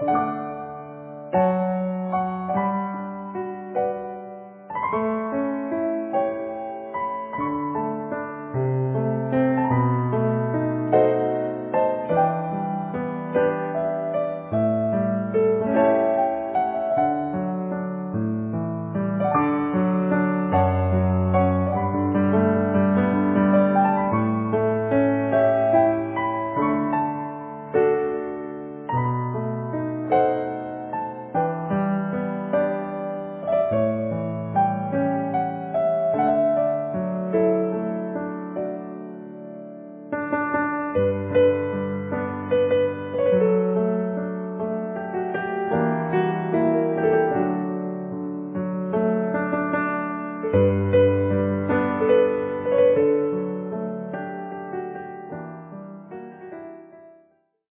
you